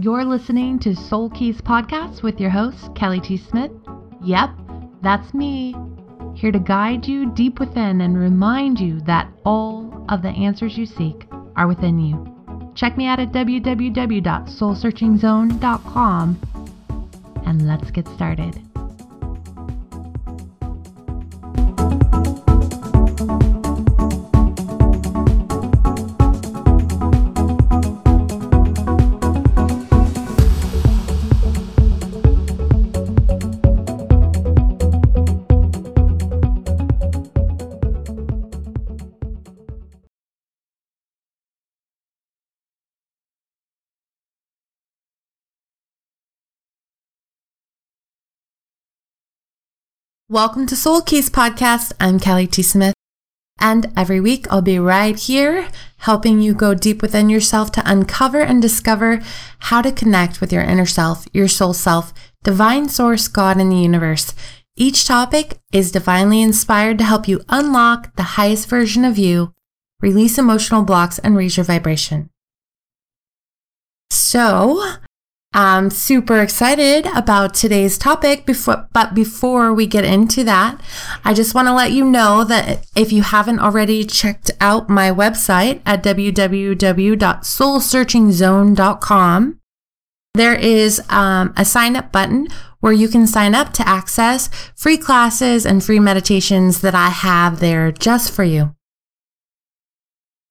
You're listening to Soul Keys Podcast with your host, Kelly T. Smith. Yep, that's me, here to guide you deep within and remind you that all of the answers you seek are within you. Check me out at www.soulsearchingzone.com and let's get started. Welcome to Soul Keys Podcast. I'm Kelly T. Smith. And every week I'll be right here helping you go deep within yourself to uncover and discover how to connect with your inner self, your soul self, divine source, God, in the universe. Each topic is divinely inspired to help you unlock the highest version of you, release emotional blocks, and raise your vibration. So, I'm super excited about today's topic before but before we get into that, I just want to let you know that if you haven't already checked out my website at www.soulsearchingzone.com, there is um, a sign up button where you can sign up to access free classes and free meditations that I have there just for you.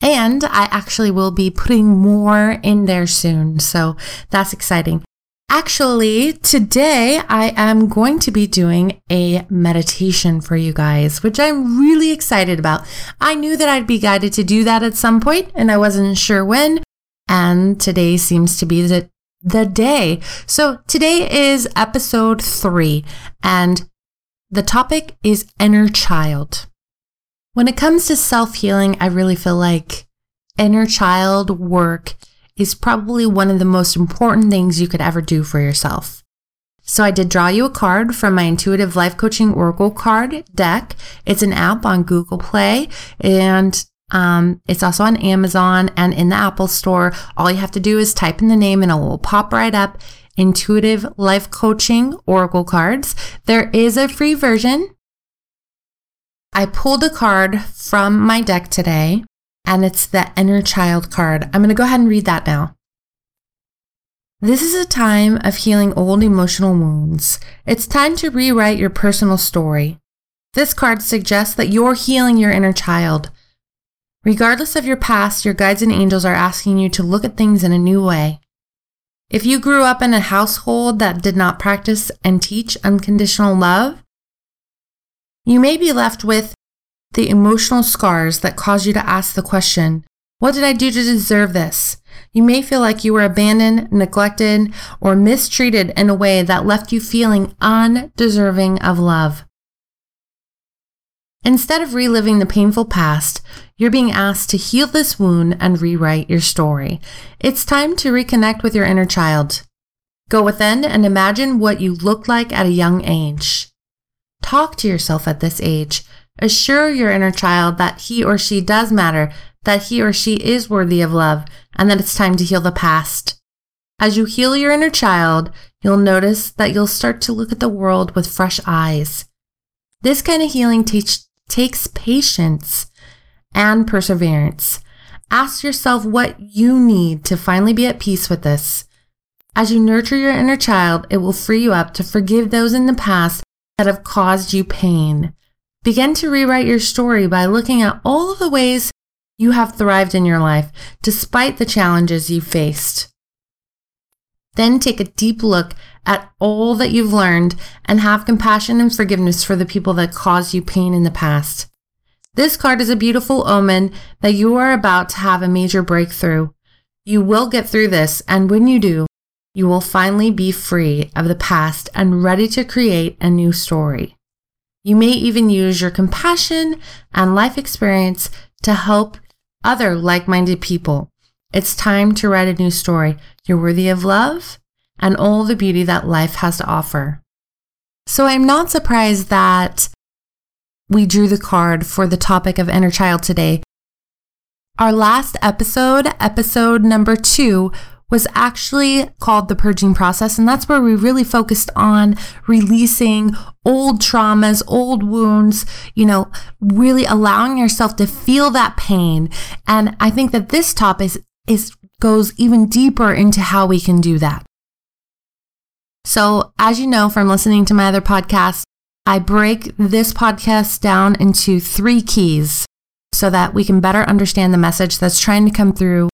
And I actually will be putting more in there soon. So that's exciting. Actually, today I am going to be doing a meditation for you guys, which I'm really excited about. I knew that I'd be guided to do that at some point and I wasn't sure when. And today seems to be the, the day. So today is episode three and the topic is inner child. When it comes to self healing, I really feel like inner child work is probably one of the most important things you could ever do for yourself. So I did draw you a card from my intuitive life coaching oracle card deck. It's an app on Google Play and um, it's also on Amazon and in the Apple store. All you have to do is type in the name and it will pop right up. Intuitive life coaching oracle cards. There is a free version I pulled a card from my deck today, and it's the inner child card. I'm going to go ahead and read that now. This is a time of healing old emotional wounds. It's time to rewrite your personal story. This card suggests that you're healing your inner child. Regardless of your past, your guides and angels are asking you to look at things in a new way. If you grew up in a household that did not practice and teach unconditional love, you may be left with the emotional scars that cause you to ask the question, What did I do to deserve this? You may feel like you were abandoned, neglected, or mistreated in a way that left you feeling undeserving of love. Instead of reliving the painful past, you're being asked to heal this wound and rewrite your story. It's time to reconnect with your inner child. Go within and imagine what you looked like at a young age. Talk to yourself at this age. Assure your inner child that he or she does matter, that he or she is worthy of love, and that it's time to heal the past. As you heal your inner child, you'll notice that you'll start to look at the world with fresh eyes. This kind of healing takes patience and perseverance. Ask yourself what you need to finally be at peace with this. As you nurture your inner child, it will free you up to forgive those in the past that have caused you pain. Begin to rewrite your story by looking at all of the ways you have thrived in your life despite the challenges you've faced. Then take a deep look at all that you've learned and have compassion and forgiveness for the people that caused you pain in the past. This card is a beautiful omen that you are about to have a major breakthrough. You will get through this, and when you do, you will finally be free of the past and ready to create a new story. You may even use your compassion and life experience to help other like minded people. It's time to write a new story. You're worthy of love and all the beauty that life has to offer. So I'm not surprised that we drew the card for the topic of inner child today. Our last episode, episode number two, was actually called the purging process. And that's where we really focused on releasing old traumas, old wounds, you know, really allowing yourself to feel that pain. And I think that this topic is, is goes even deeper into how we can do that. So, as you know from listening to my other podcasts, I break this podcast down into three keys so that we can better understand the message that's trying to come through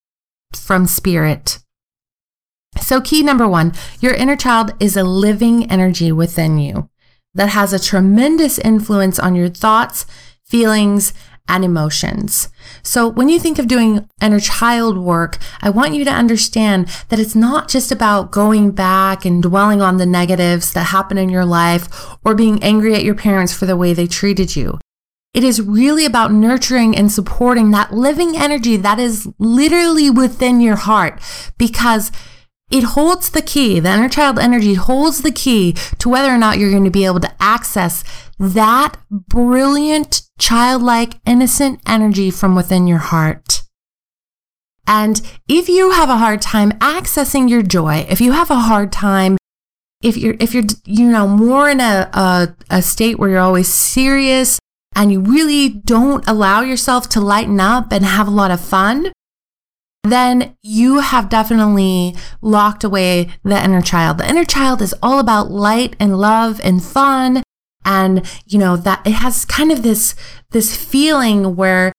from spirit. So, key number one your inner child is a living energy within you that has a tremendous influence on your thoughts, feelings, and emotions. So, when you think of doing inner child work, I want you to understand that it's not just about going back and dwelling on the negatives that happen in your life or being angry at your parents for the way they treated you. It is really about nurturing and supporting that living energy that is literally within your heart because it holds the key. The inner child energy holds the key to whether or not you're going to be able to access that brilliant, childlike, innocent energy from within your heart. And if you have a hard time accessing your joy, if you have a hard time, if you're, if you're, you know, more in a, a, a state where you're always serious and you really don't allow yourself to lighten up and have a lot of fun, then you have definitely locked away the inner child. The inner child is all about light and love and fun. And, you know, that it has kind of this, this feeling where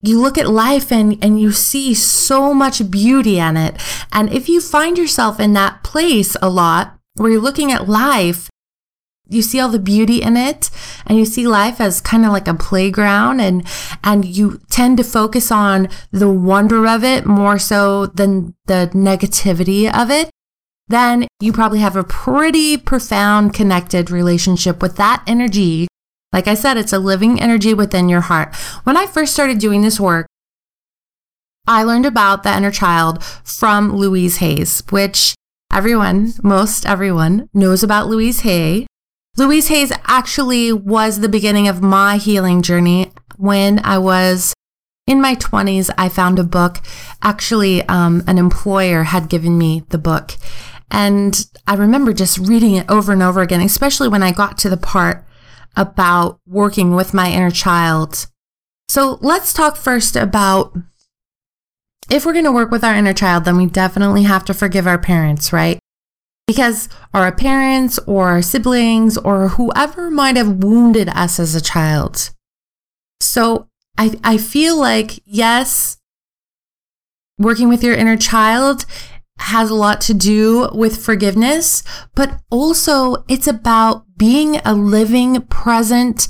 you look at life and, and you see so much beauty in it. And if you find yourself in that place a lot where you're looking at life you see all the beauty in it and you see life as kind of like a playground and and you tend to focus on the wonder of it more so than the negativity of it then you probably have a pretty profound connected relationship with that energy. Like i said it's a living energy within your heart. When i first started doing this work i learned about the inner child from louise hayes which everyone most everyone knows about louise hay Louise Hayes actually was the beginning of my healing journey. When I was in my 20s, I found a book. Actually, um, an employer had given me the book. And I remember just reading it over and over again, especially when I got to the part about working with my inner child. So let's talk first about if we're going to work with our inner child, then we definitely have to forgive our parents, right? Because our parents or our siblings or whoever might have wounded us as a child. So I, I feel like, yes, working with your inner child has a lot to do with forgiveness, but also it's about being a living, present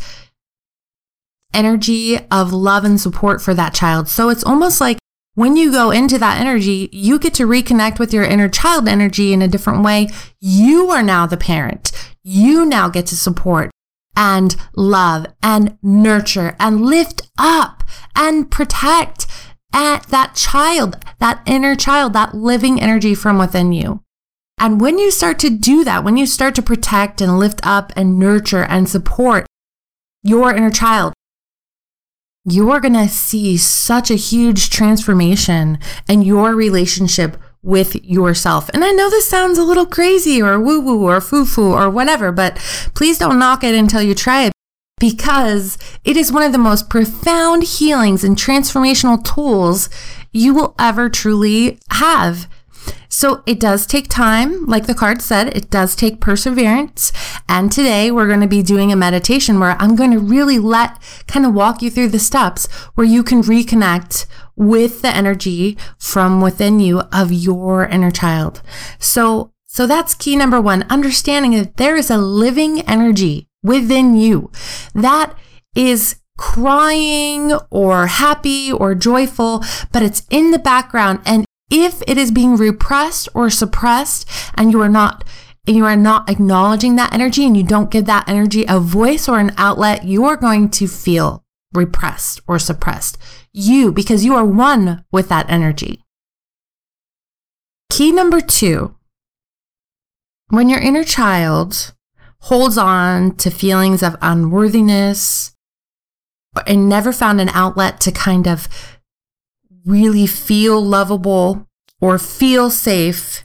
energy of love and support for that child. So it's almost like when you go into that energy, you get to reconnect with your inner child energy in a different way. You are now the parent. You now get to support and love and nurture and lift up and protect at that child, that inner child, that living energy from within you. And when you start to do that, when you start to protect and lift up and nurture and support your inner child, you're going to see such a huge transformation in your relationship with yourself. And I know this sounds a little crazy or woo woo or foo foo or whatever, but please don't knock it until you try it because it is one of the most profound healings and transformational tools you will ever truly have. So it does take time. Like the card said, it does take perseverance. And today we're going to be doing a meditation where I'm going to really let kind of walk you through the steps where you can reconnect with the energy from within you of your inner child. So, so that's key number one, understanding that there is a living energy within you that is crying or happy or joyful, but it's in the background and if it is being repressed or suppressed and you are not and you are not acknowledging that energy and you don't give that energy a voice or an outlet, you are going to feel repressed or suppressed. You, because you are one with that energy. Key number two when your inner child holds on to feelings of unworthiness and never found an outlet to kind of really feel lovable or feel safe,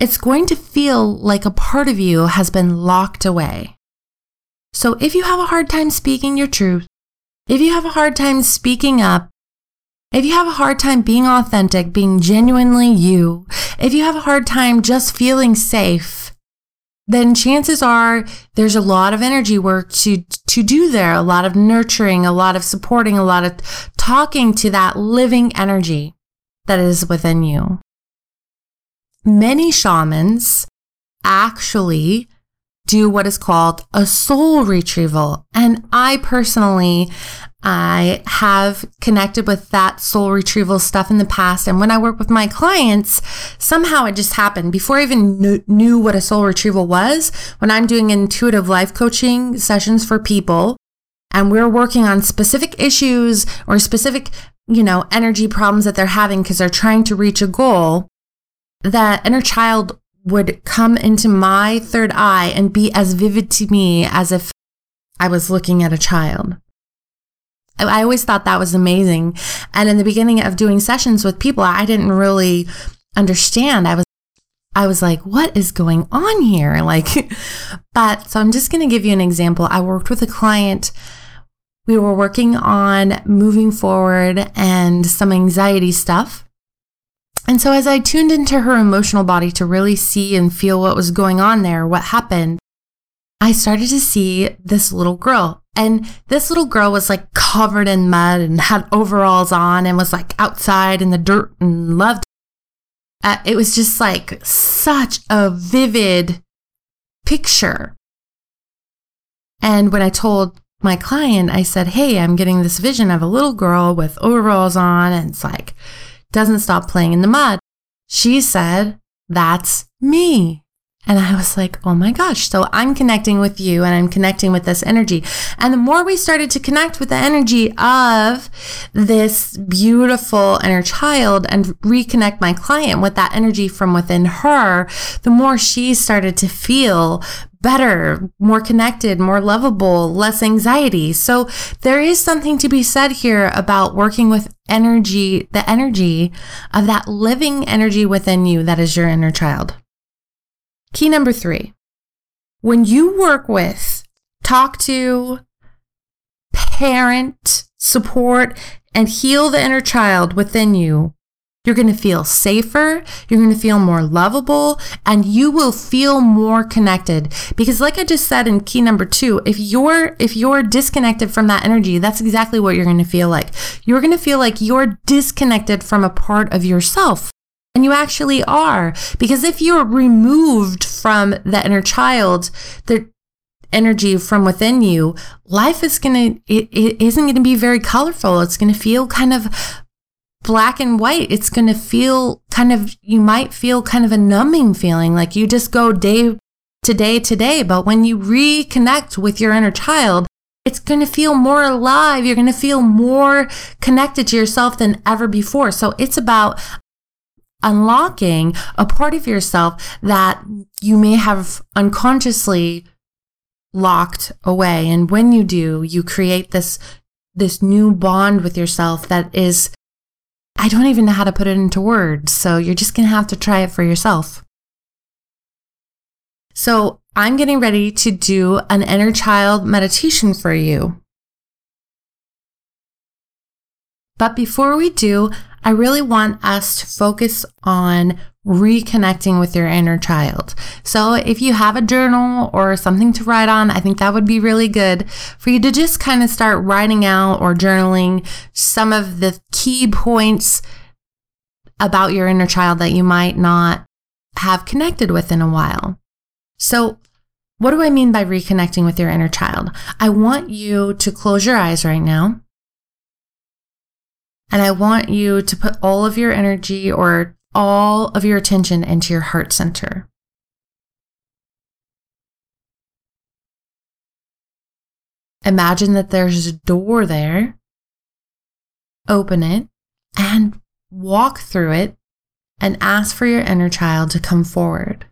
it's going to feel like a part of you has been locked away. So if you have a hard time speaking your truth, if you have a hard time speaking up, if you have a hard time being authentic, being genuinely you, if you have a hard time just feeling safe, then chances are there's a lot of energy work to, to do there, a lot of nurturing, a lot of supporting, a lot of talking to that living energy that is within you. Many shamans actually do what is called a soul retrieval. And I personally I have connected with that soul retrieval stuff in the past. And when I work with my clients, somehow it just happened before I even knew, knew what a soul retrieval was. When I'm doing intuitive life coaching sessions for people and we're working on specific issues or specific, you know, energy problems that they're having because they're trying to reach a goal, that inner child would come into my third eye and be as vivid to me as if I was looking at a child. I always thought that was amazing. And in the beginning of doing sessions with people, I didn't really understand. I was I was like, what is going on here? Like, but so I'm just going to give you an example. I worked with a client. We were working on moving forward and some anxiety stuff. And so as I tuned into her emotional body to really see and feel what was going on there, what happened, I started to see this little girl. And this little girl was like covered in mud and had overalls on and was like outside in the dirt and loved. Uh, it was just like such a vivid picture. And when I told my client, I said, Hey, I'm getting this vision of a little girl with overalls on and it's like, doesn't stop playing in the mud. She said, That's me. And I was like, oh my gosh. So I'm connecting with you and I'm connecting with this energy. And the more we started to connect with the energy of this beautiful inner child and reconnect my client with that energy from within her, the more she started to feel better, more connected, more lovable, less anxiety. So there is something to be said here about working with energy, the energy of that living energy within you that is your inner child. Key number three when you work with, talk to, parent, support, and heal the inner child within you, you're going to feel safer, you're going to feel more lovable, and you will feel more connected. Because like I just said in key number 2, if you're if you're disconnected from that energy, that's exactly what you're going to feel like. You're going to feel like you're disconnected from a part of yourself. And you actually are. Because if you're removed from the inner child, the energy from within you, life is going to, it, it isn't going to be very colorful. It's going to feel kind of black and white. It's going to feel kind of, you might feel kind of a numbing feeling like you just go day to day to day. But when you reconnect with your inner child, it's going to feel more alive. You're going to feel more connected to yourself than ever before. So it's about unlocking a part of yourself that you may have unconsciously locked away. And when you do, you create this, this new bond with yourself that is, I don't even know how to put it into words. So you're just going to have to try it for yourself. So I'm getting ready to do an inner child meditation for you. But before we do, I really want us to focus on reconnecting with your inner child. So if you have a journal or something to write on, I think that would be really good for you to just kind of start writing out or journaling some of the key points about your inner child that you might not have connected with in a while. So what do I mean by reconnecting with your inner child? I want you to close your eyes right now. And I want you to put all of your energy or all of your attention into your heart center. Imagine that there's a door there. Open it and walk through it and ask for your inner child to come forward.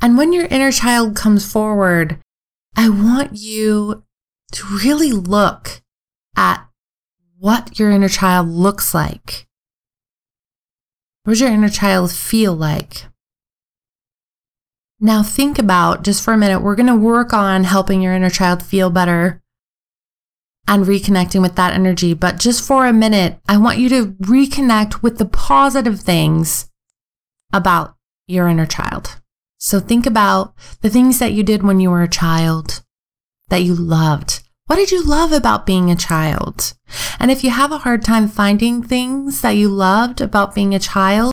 And when your inner child comes forward, I want you to really look at what your inner child looks like. What does your inner child feel like? Now, think about just for a minute, we're going to work on helping your inner child feel better and reconnecting with that energy. But just for a minute, I want you to reconnect with the positive things about your inner child. So think about the things that you did when you were a child that you loved. What did you love about being a child? And if you have a hard time finding things that you loved about being a child,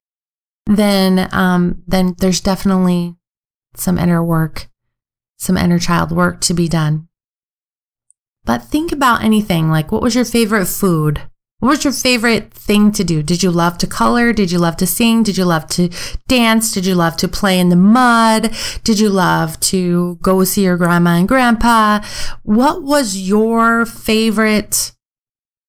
then um, then there's definitely some inner work, some inner child work to be done. But think about anything like what was your favorite food? What was your favorite thing to do? Did you love to color? Did you love to sing? Did you love to dance? Did you love to play in the mud? Did you love to go see your grandma and grandpa? What was your favorite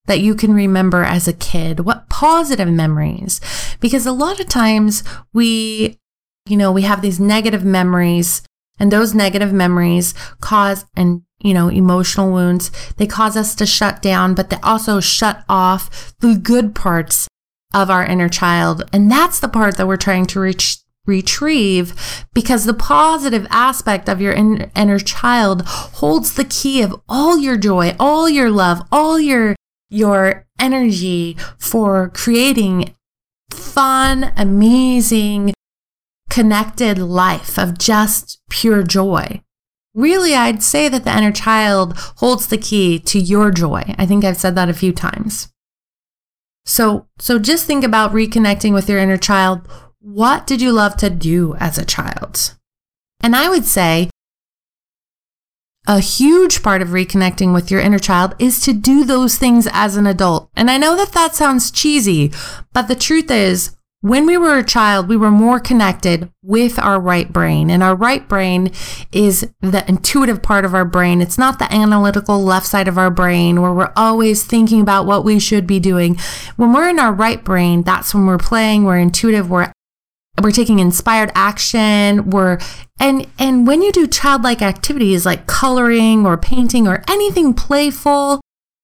that you can remember as a kid? What positive memories? Because a lot of times we, you know, we have these negative memories and those negative memories cause and you know, emotional wounds. They cause us to shut down, but they also shut off the good parts of our inner child. And that's the part that we're trying to reach, retrieve because the positive aspect of your in, inner child holds the key of all your joy, all your love, all your, your energy for creating fun, amazing, connected life of just pure joy. Really, I'd say that the inner child holds the key to your joy. I think I've said that a few times. So, so just think about reconnecting with your inner child. What did you love to do as a child? And I would say a huge part of reconnecting with your inner child is to do those things as an adult. And I know that that sounds cheesy, but the truth is when we were a child, we were more connected with our right brain. And our right brain is the intuitive part of our brain. It's not the analytical left side of our brain where we're always thinking about what we should be doing. When we're in our right brain, that's when we're playing, we're intuitive, we're we're taking inspired action we're and and when you do childlike activities like coloring or painting or anything playful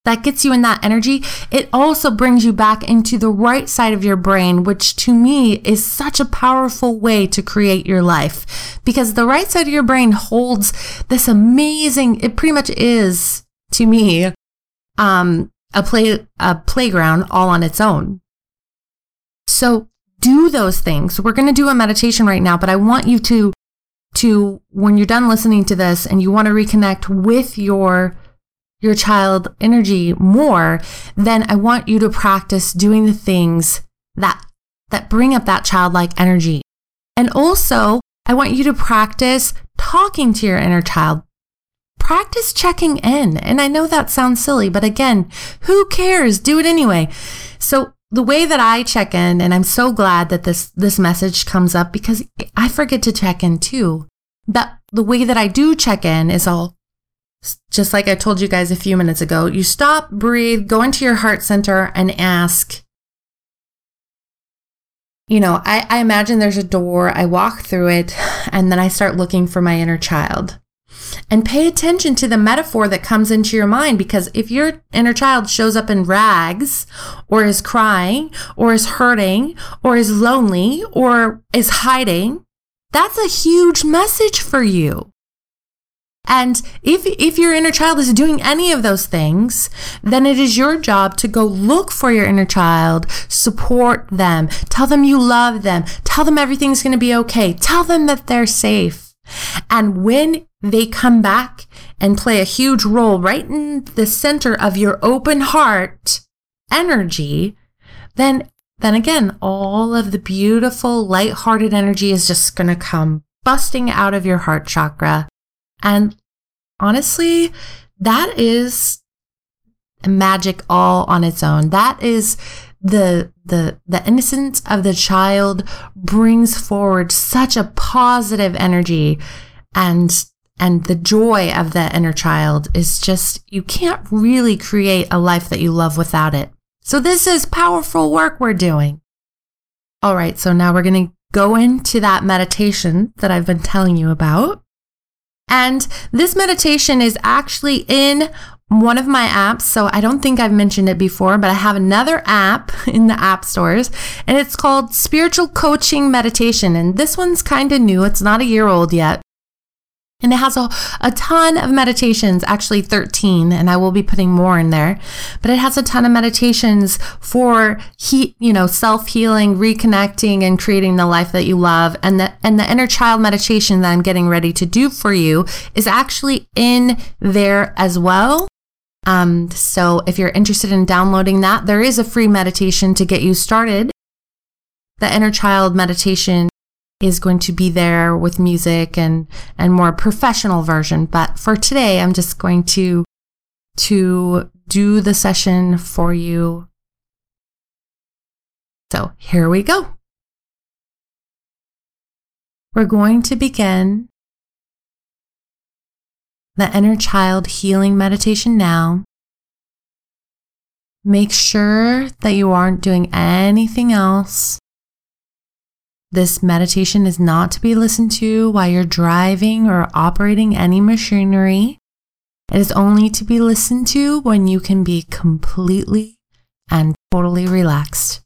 that gets you in that energy, it also brings you back into the right side of your brain, which to me is such a powerful way to create your life because the right side of your brain holds this amazing, it pretty much is to me, um, a play, a playground all on its own. So do those things. We're going to do a meditation right now, but I want you to, to, when you're done listening to this and you want to reconnect with your your child energy more, then I want you to practice doing the things that that bring up that childlike energy. And also, I want you to practice talking to your inner child. Practice checking in. And I know that sounds silly, but again, who cares? Do it anyway. So the way that I check in, and I'm so glad that this, this message comes up because I forget to check in too. That the way that I do check in is I'll just like I told you guys a few minutes ago, you stop, breathe, go into your heart center and ask, you know, I, I imagine there's a door, I walk through it, and then I start looking for my inner child. And pay attention to the metaphor that comes into your mind because if your inner child shows up in rags, or is crying, or is hurting, or is lonely, or is hiding, that's a huge message for you. And if, if your inner child is doing any of those things, then it is your job to go look for your inner child, support them, tell them you love them, tell them everything's going to be okay, tell them that they're safe. And when they come back and play a huge role right in the center of your open heart energy, then then again, all of the beautiful, light-hearted energy is just going to come busting out of your heart chakra and honestly, that is magic all on its own. That is the the the innocence of the child brings forward such a positive energy and and the joy of the inner child is just you can't really create a life that you love without it. So this is powerful work we're doing. All right, so now we're going to go into that meditation that I've been telling you about. And this meditation is actually in one of my apps. So I don't think I've mentioned it before, but I have another app in the app stores and it's called Spiritual Coaching Meditation. And this one's kind of new. It's not a year old yet. And it has a, a ton of meditations, actually 13, and I will be putting more in there. But it has a ton of meditations for he, you know, self-healing, reconnecting, and creating the life that you love. And the and the inner child meditation that I'm getting ready to do for you is actually in there as well. Um, so if you're interested in downloading that, there is a free meditation to get you started. The inner child meditation is going to be there with music and and more professional version. But for today i'm just going to to do the session for you. So here we go. We're going to begin the inner child healing meditation now. Make sure that you aren't doing anything else this meditation is not to be listened to while you're driving or operating any machinery. It is only to be listened to when you can be completely and totally relaxed.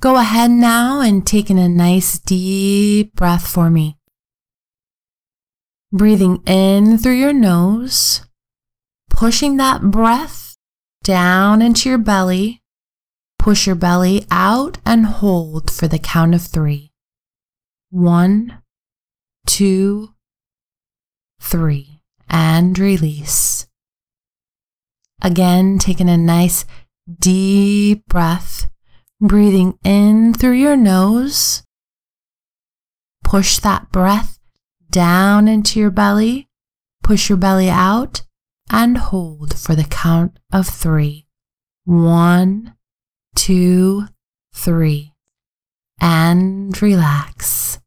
Go ahead now and take in a nice deep breath for me. Breathing in through your nose, pushing that breath down into your belly Push your belly out and hold for the count of three. One, two, three, and release. Again, taking a nice deep breath, breathing in through your nose. Push that breath down into your belly. Push your belly out and hold for the count of three. One, two, three, and relax.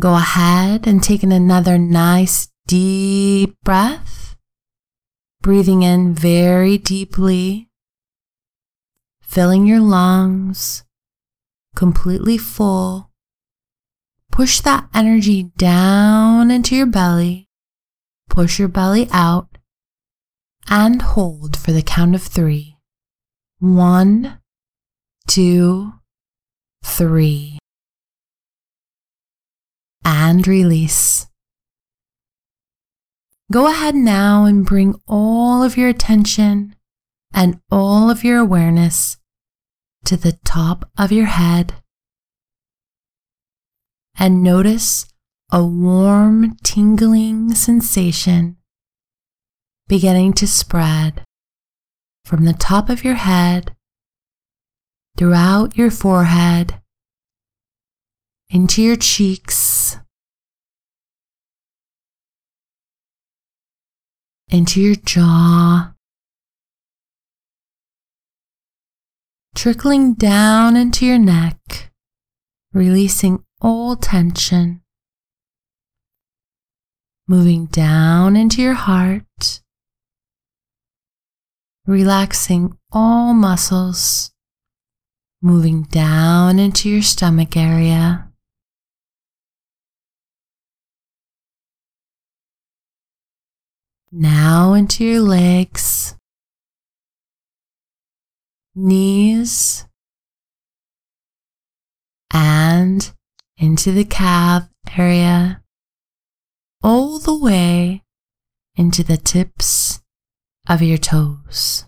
Go ahead and take in another nice deep breath, breathing in very deeply, filling your lungs completely full. Push that energy down into your belly. Push your belly out and hold for the count of three. One, two, three. And release. Go ahead now and bring all of your attention and all of your awareness to the top of your head. And notice a warm, tingling sensation beginning to spread from the top of your head throughout your forehead into your cheeks, into your jaw, trickling down into your neck, releasing all tension, moving down into your heart relaxing all muscles, moving down into your stomach area. Now into your legs, knees, and into the calf area, all the way into the tips of your toes.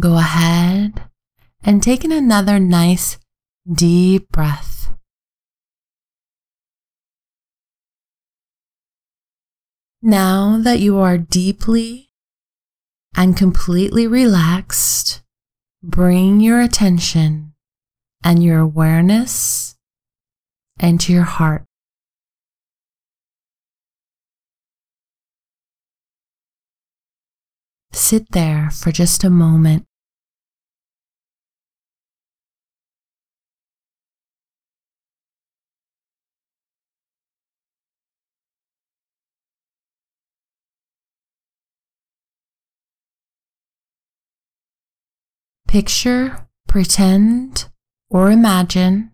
Go ahead and take in another nice deep breath. Now that you are deeply and completely relaxed, bring your attention and your awareness into your heart. Sit there for just a moment. Picture, pretend, or imagine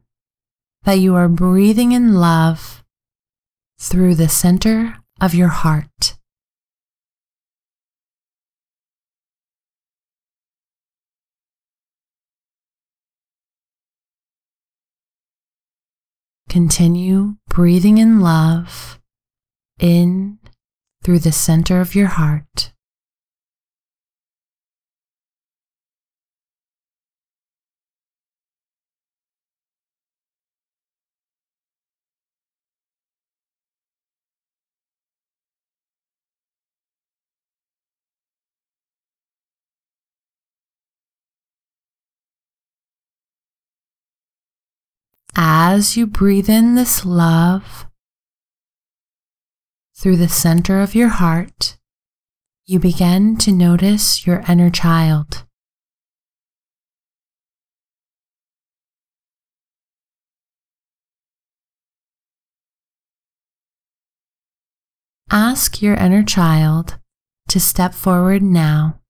that you are breathing in love through the center of your heart. Continue breathing in love in through the center of your heart. As you breathe in this love through the center of your heart, you begin to notice your inner child. Ask your inner child to step forward now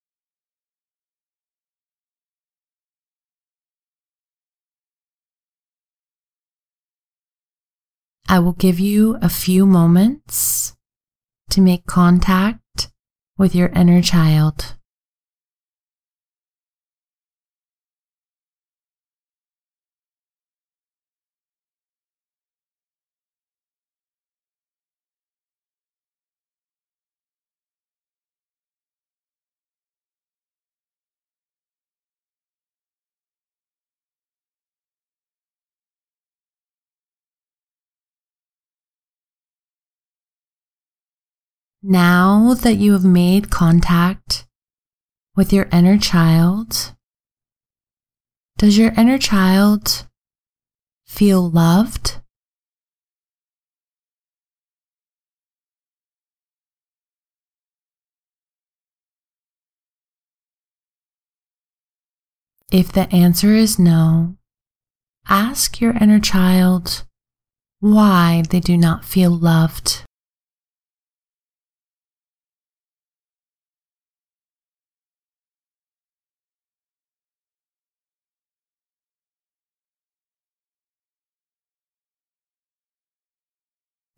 I will give you a few moments to make contact with your inner child. Now that you have made contact with your inner child, does your inner child feel loved? If the answer is no, ask your inner child why they do not feel loved.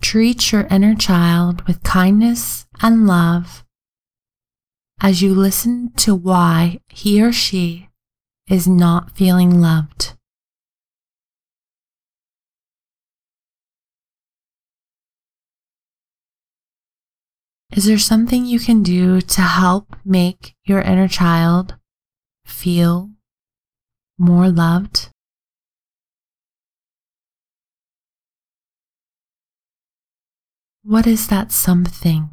Treat your inner child with kindness and love as you listen to why he or she is not feeling loved. Is there something you can do to help make your inner child feel more loved? What is that something?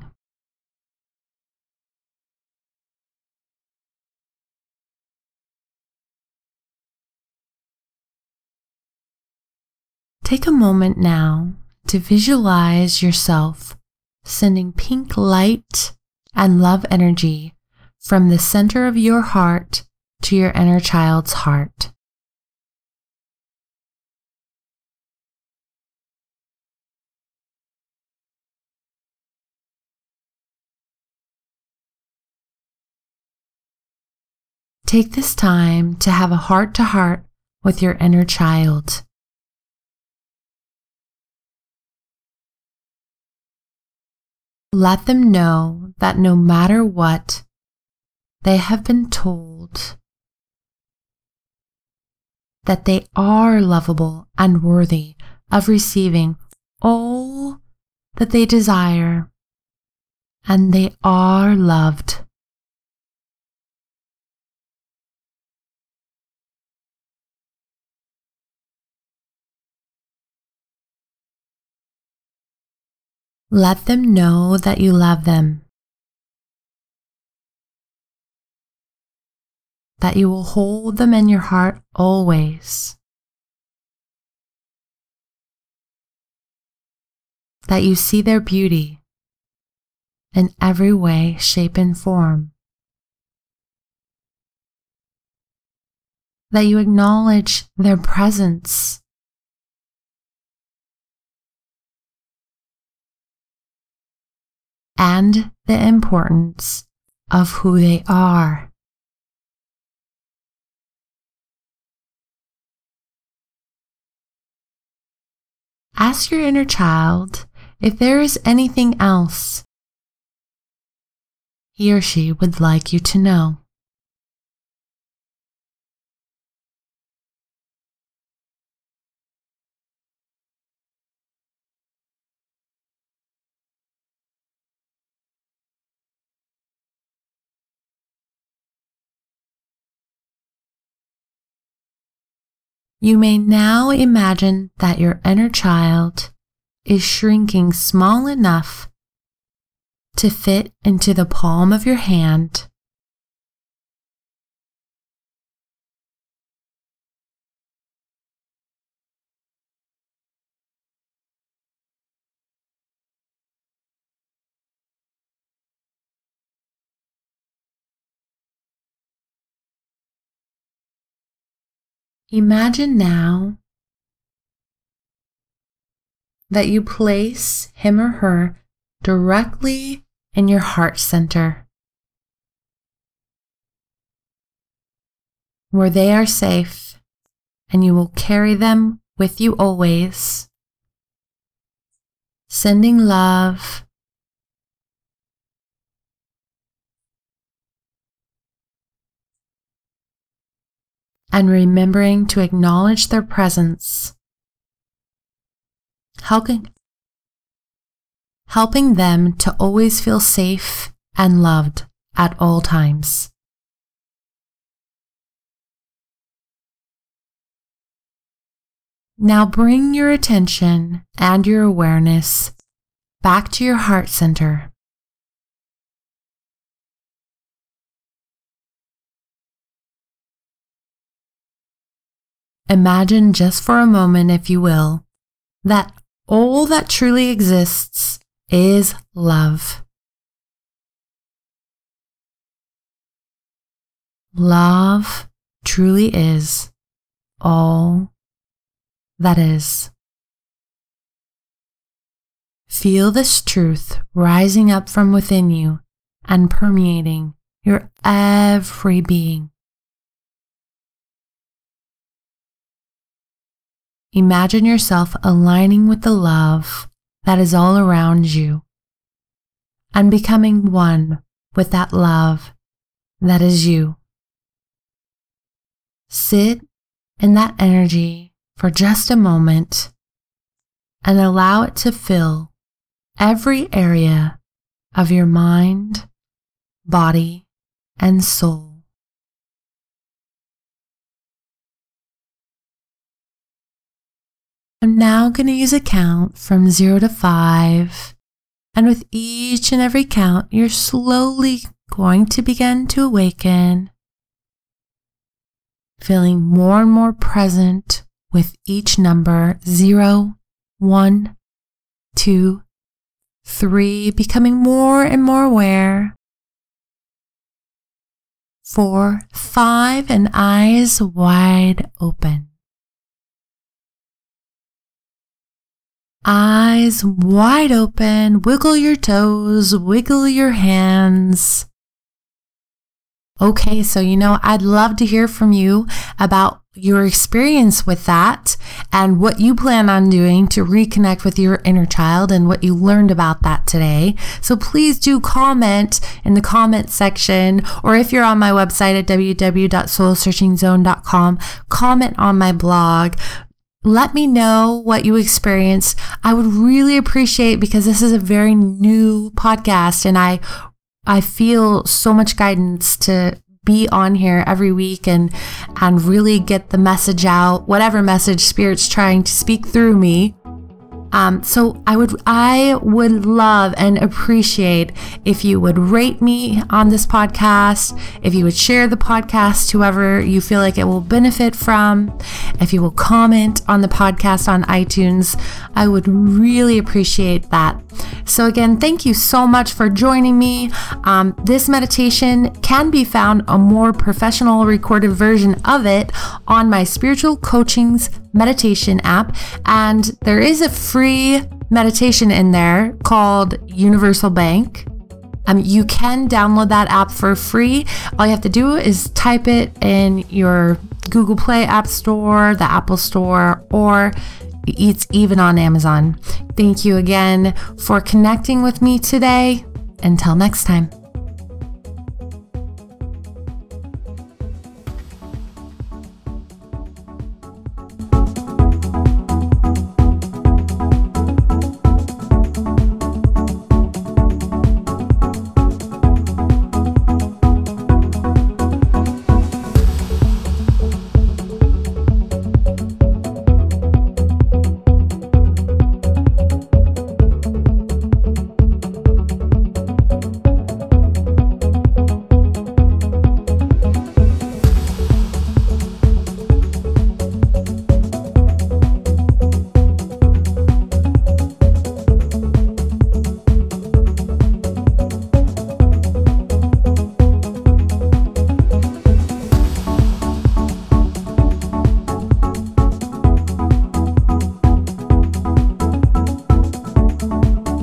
Take a moment now to visualize yourself sending pink light and love energy from the center of your heart to your inner child's heart. Take this time to have a heart to heart with your inner child. Let them know that no matter what they have been told, that they are lovable and worthy of receiving all that they desire, and they are loved. Let them know that you love them, that you will hold them in your heart always, that you see their beauty in every way, shape, and form. That you acknowledge their presence and the importance of who they are. Ask your inner child if there is anything else he or she would like you to know. You may now imagine that your inner child is shrinking small enough to fit into the palm of your hand. Imagine now that you place him or her directly in your heart center, where they are safe and you will carry them with you always, sending love. And remembering to acknowledge their presence helping, helping them to always feel safe and loved at all times. Now bring your attention and your awareness back to your heart center. Imagine just for a moment, if you will, that all that truly exists is love. Love truly is all that is. Feel this truth rising up from within you and permeating your every being. Imagine yourself aligning with the love that is all around you and becoming one with that love that is you. Sit in that energy for just a moment and allow it to fill every area of your mind, body, and soul. I'm now going to use a count from zero to five. And with each and every count, you're slowly going to begin to awaken, feeling more and more present with each number zero, one, two, three, becoming more and more aware. Four, five, and eyes wide open. Eyes wide open, wiggle your toes, wiggle your hands. Okay, so you know, I'd love to hear from you about your experience with that and what you plan on doing to reconnect with your inner child and what you learned about that today. So please do comment in the comment section, or if you're on my website at www.soulsearchingzone.com, comment on my blog let me know what you experienced. I would really appreciate because this is a very new podcast and I I feel so much guidance to be on here every week and and really get the message out, whatever message spirit's trying to speak through me. Um, so I would I would love and appreciate if you would rate me on this podcast, if you would share the podcast to whoever you feel like it will benefit from, if you will comment on the podcast on iTunes, I would really appreciate that. So again, thank you so much for joining me. Um, this meditation can be found a more professional recorded version of it on my spiritual coaching's meditation app, and there is a free meditation in there called Universal Bank. Um, you can download that app for free. All you have to do is type it in your Google Play App Store, the Apple Store, or It's even on Amazon. Thank you again for connecting with me today. Until next time.